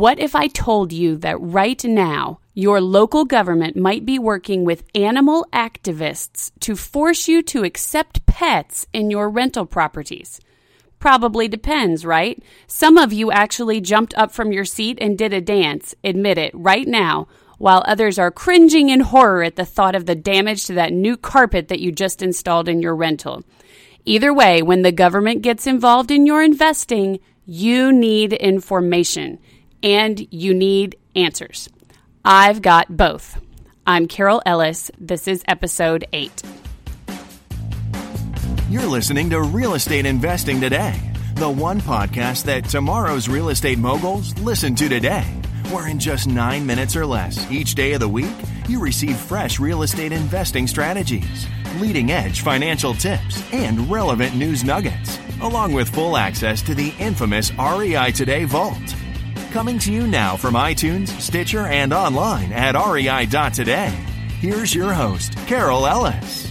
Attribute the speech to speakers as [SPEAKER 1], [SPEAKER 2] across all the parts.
[SPEAKER 1] What if I told you that right now your local government might be working with animal activists to force you to accept pets in your rental properties? Probably depends, right? Some of you actually jumped up from your seat and did a dance, admit it, right now, while others are cringing in horror at the thought of the damage to that new carpet that you just installed in your rental. Either way, when the government gets involved in your investing, you need information and you need answers. I've got both. I'm Carol Ellis. This is episode 8.
[SPEAKER 2] You're listening to Real Estate Investing Today, the one podcast that tomorrow's real estate moguls listen to today, where in just nine minutes or less each day of the week, you receive fresh real estate investing strategies, leading edge financial tips, and relevant news nuggets, along with full access to the infamous REI Today Vault. Coming to you now from iTunes, Stitcher, and online at rei.today. Here's your host, Carol Ellis.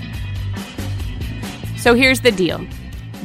[SPEAKER 1] So here's the deal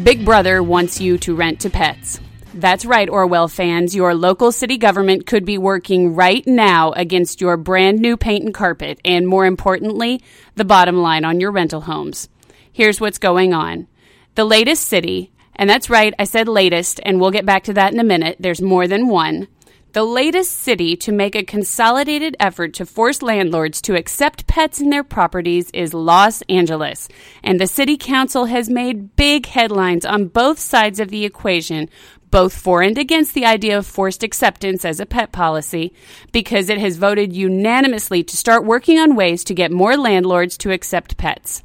[SPEAKER 1] Big Brother wants you to rent to pets. That's right, Orwell fans. Your local city government could be working right now against your brand new paint and carpet, and more importantly, the bottom line on your rental homes. Here's what's going on. The latest city, and that's right, I said latest, and we'll get back to that in a minute. There's more than one the latest city to make a consolidated effort to force landlords to accept pets in their properties is Los Angeles. And the city council has made big headlines on both sides of the equation, both for and against the idea of forced acceptance as a pet policy, because it has voted unanimously to start working on ways to get more landlords to accept pets.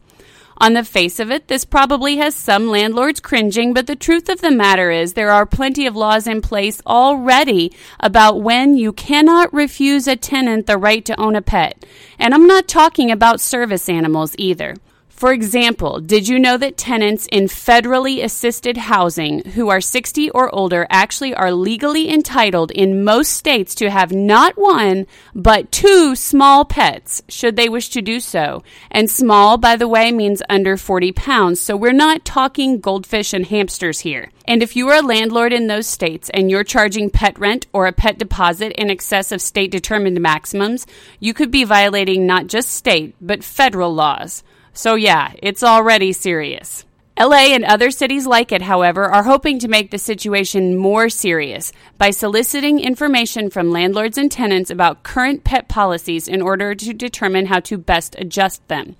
[SPEAKER 1] On the face of it, this probably has some landlords cringing, but the truth of the matter is there are plenty of laws in place already about when you cannot refuse a tenant the right to own a pet. And I'm not talking about service animals either. For example, did you know that tenants in federally assisted housing who are 60 or older actually are legally entitled in most states to have not one, but two small pets, should they wish to do so? And small, by the way, means under 40 pounds, so we're not talking goldfish and hamsters here. And if you are a landlord in those states and you're charging pet rent or a pet deposit in excess of state determined maximums, you could be violating not just state, but federal laws. So, yeah, it's already serious. LA and other cities like it, however, are hoping to make the situation more serious by soliciting information from landlords and tenants about current pet policies in order to determine how to best adjust them.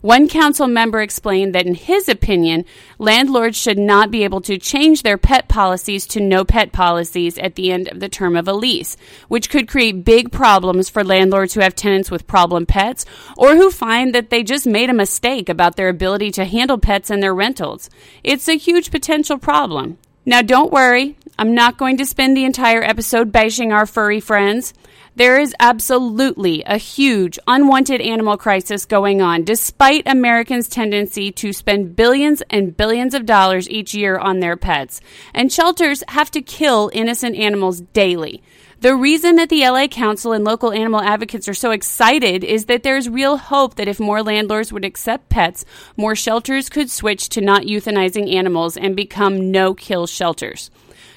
[SPEAKER 1] One council member explained that, in his opinion, landlords should not be able to change their pet policies to no pet policies at the end of the term of a lease, which could create big problems for landlords who have tenants with problem pets or who find that they just made a mistake about their ability to handle pets in their rentals. It's a huge potential problem. Now, don't worry, I'm not going to spend the entire episode bashing our furry friends. There is absolutely a huge unwanted animal crisis going on, despite Americans' tendency to spend billions and billions of dollars each year on their pets. And shelters have to kill innocent animals daily. The reason that the LA Council and local animal advocates are so excited is that there's real hope that if more landlords would accept pets, more shelters could switch to not euthanizing animals and become no kill shelters.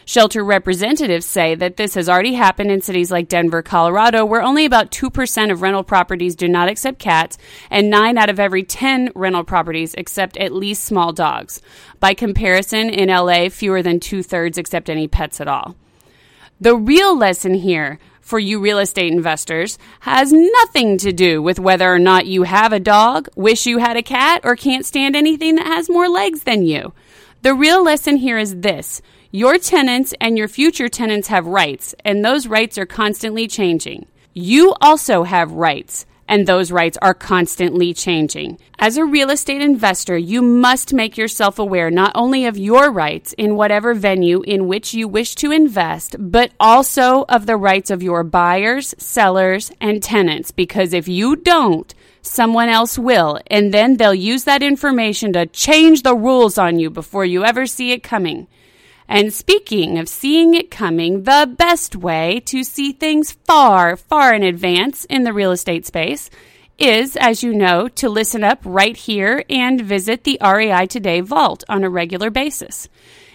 [SPEAKER 1] Shelter representatives say that this has already happened in cities like Denver, Colorado, where only about 2% of rental properties do not accept cats, and 9 out of every 10 rental properties accept at least small dogs. By comparison, in LA, fewer than two thirds accept any pets at all. The real lesson here for you real estate investors has nothing to do with whether or not you have a dog, wish you had a cat, or can't stand anything that has more legs than you. The real lesson here is this your tenants and your future tenants have rights, and those rights are constantly changing. You also have rights, and those rights are constantly changing. As a real estate investor, you must make yourself aware not only of your rights in whatever venue in which you wish to invest, but also of the rights of your buyers, sellers, and tenants, because if you don't, someone else will, and then they'll use that information to change the rules on you before you ever see it coming. And speaking of seeing it coming, the best way to see things far, far in advance in the real estate space is, as you know, to listen up right here and visit the REI Today Vault on a regular basis.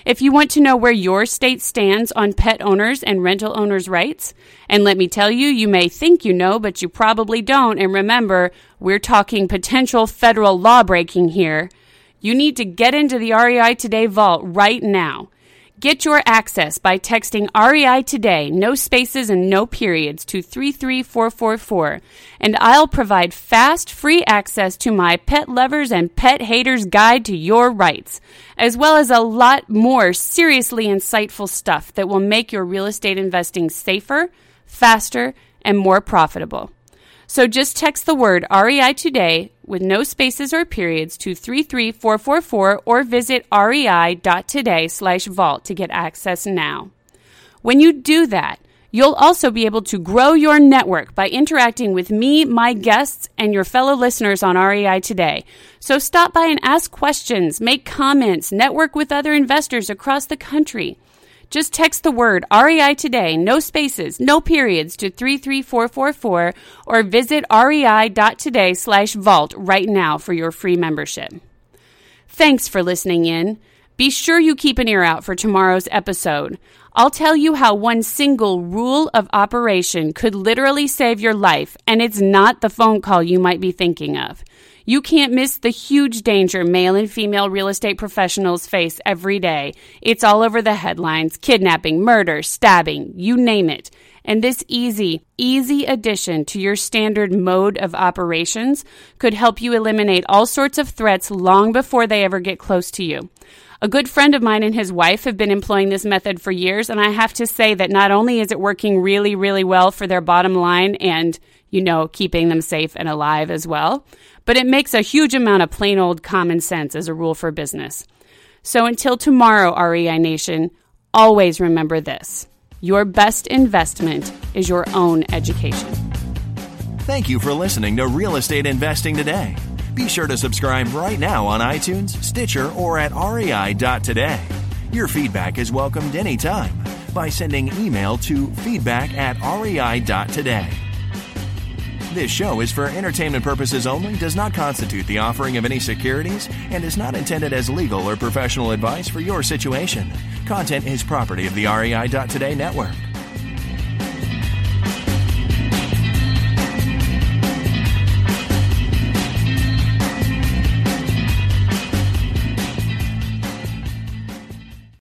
[SPEAKER 1] If you want to know where your state stands on pet owners and rental owners' rights, and let me tell you, you may think you know, but you probably don't. And remember, we're talking potential federal law breaking here. You need to get into the REI Today vault right now. Get your access by texting REI today, no spaces and no periods, to 33444, and I'll provide fast, free access to my Pet Lovers and Pet Haters Guide to Your Rights, as well as a lot more seriously insightful stuff that will make your real estate investing safer, faster, and more profitable. So just text the word REI today with no spaces or periods to 33444 or visit rei.today slash vault to get access now. When you do that, you'll also be able to grow your network by interacting with me, my guests, and your fellow listeners on REI today. So stop by and ask questions, make comments, network with other investors across the country. Just text the word REI today, no spaces, no periods to 33444 or visit rei.today slash vault right now for your free membership. Thanks for listening in. Be sure you keep an ear out for tomorrow's episode. I'll tell you how one single rule of operation could literally save your life, and it's not the phone call you might be thinking of. You can't miss the huge danger male and female real estate professionals face every day. It's all over the headlines kidnapping, murder, stabbing, you name it. And this easy, easy addition to your standard mode of operations could help you eliminate all sorts of threats long before they ever get close to you. A good friend of mine and his wife have been employing this method for years, and I have to say that not only is it working really, really well for their bottom line and, you know, keeping them safe and alive as well, but it makes a huge amount of plain old common sense as a rule for business. So until tomorrow, REI Nation, always remember this your best investment is your own education.
[SPEAKER 2] Thank you for listening to Real Estate Investing Today. Be sure to subscribe right now on iTunes, Stitcher, or at rei.today. Your feedback is welcomed anytime by sending email to feedback at rei.today. This show is for entertainment purposes only, does not constitute the offering of any securities, and is not intended as legal or professional advice for your situation. Content is property of the REI.today network.